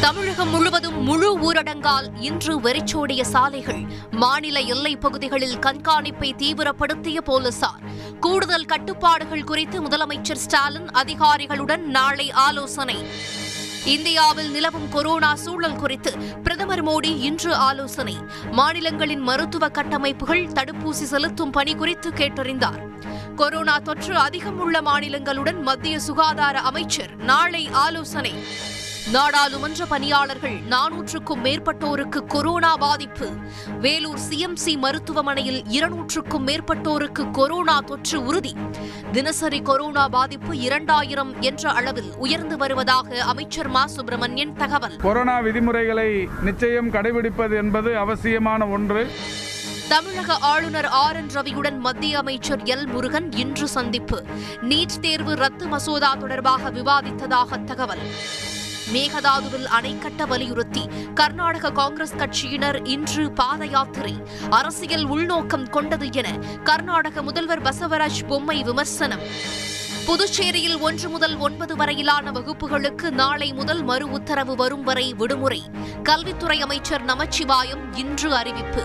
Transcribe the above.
தமிழகம் முழுவதும் முழு ஊரடங்கால் இன்று வெறிச்சோடிய சாலைகள். மாநில எல்லைப் பகுதிகளில் கண்காணிப்பை தீவிரப்படுத்திய போலீசார். கூடுதல் கட்டுப்பாடுகள் குறித்து முதலமைச்சர் ஸ்டாலின் அதிகாரிகளுடன் நாளை ஆலோசனை. இந்தியாவில் நிலவும் கொரோனா சூழல் குறித்து பிரதமர் மோடி இன்று ஆலோசனை. மாநிலங்களின் மருத்துவ கட்டமைப்புகள் தடுப்பூசி செலுத்தும் பணி குறித்து கேட்டறிந்தார். கொரோனா தொற்று அதிகம் உள்ள மாநிலங்களுடன் மத்திய சுகாதார அமைச்சர் நாளை ஆலோசனை. நாடாளுமன்ற பணியாளர்கள் நானூற்றுக்கும் மேற்பட்டோருக்கு கொரோனா பாதிப்பு. வேலூர் சிஎம்சி மருத்துவமனையில் இருநூற்றுக்கும் மேற்பட்டோருக்கு கொரோனா தொற்று உறுதி. தினசரி கொரோனா பாதிப்பு இரண்டாயிரம் என்ற அளவில் உயர்ந்து வருவதாக அமைச்சர் மா. சுப்பிரமணியன் தகவல். கொரோனா விதிமுறைகளை நிச்சயம் கடைபிடிப்பது என்பது அவசியமான ஒன்று. தமிழக ஆளுநர் ஆர். என். ரவியுடன் மத்திய அமைச்சர் எல். முருகன் இன்று சந்திப்பு. நீட் தேர்வு ரத்து மசோதா தொடர்பாக விவாதித்ததாக தகவல். மேகதாதுவில் அணை கட்ட வலியுறுத்தி கர்நாடக காங்கிரஸ் கட்சியினர் இன்று பாத யாத்திரை அரசியல் உள்நோக்கம் கொண்டது என கர்நாடக முதல்வர் பசவராஜ் பொம்மை விமர்சனம். புதுச்சேரியில் ஒன்று முதல் ஒன்பது வரையிலான வகுப்புகளுக்கு நாளை முதல் மறு உத்தரவு வரும் வரை விடுமுறை. கல்வித்துறை அமைச்சர் நமச்சிவாயம் இன்று அறிவிப்பு.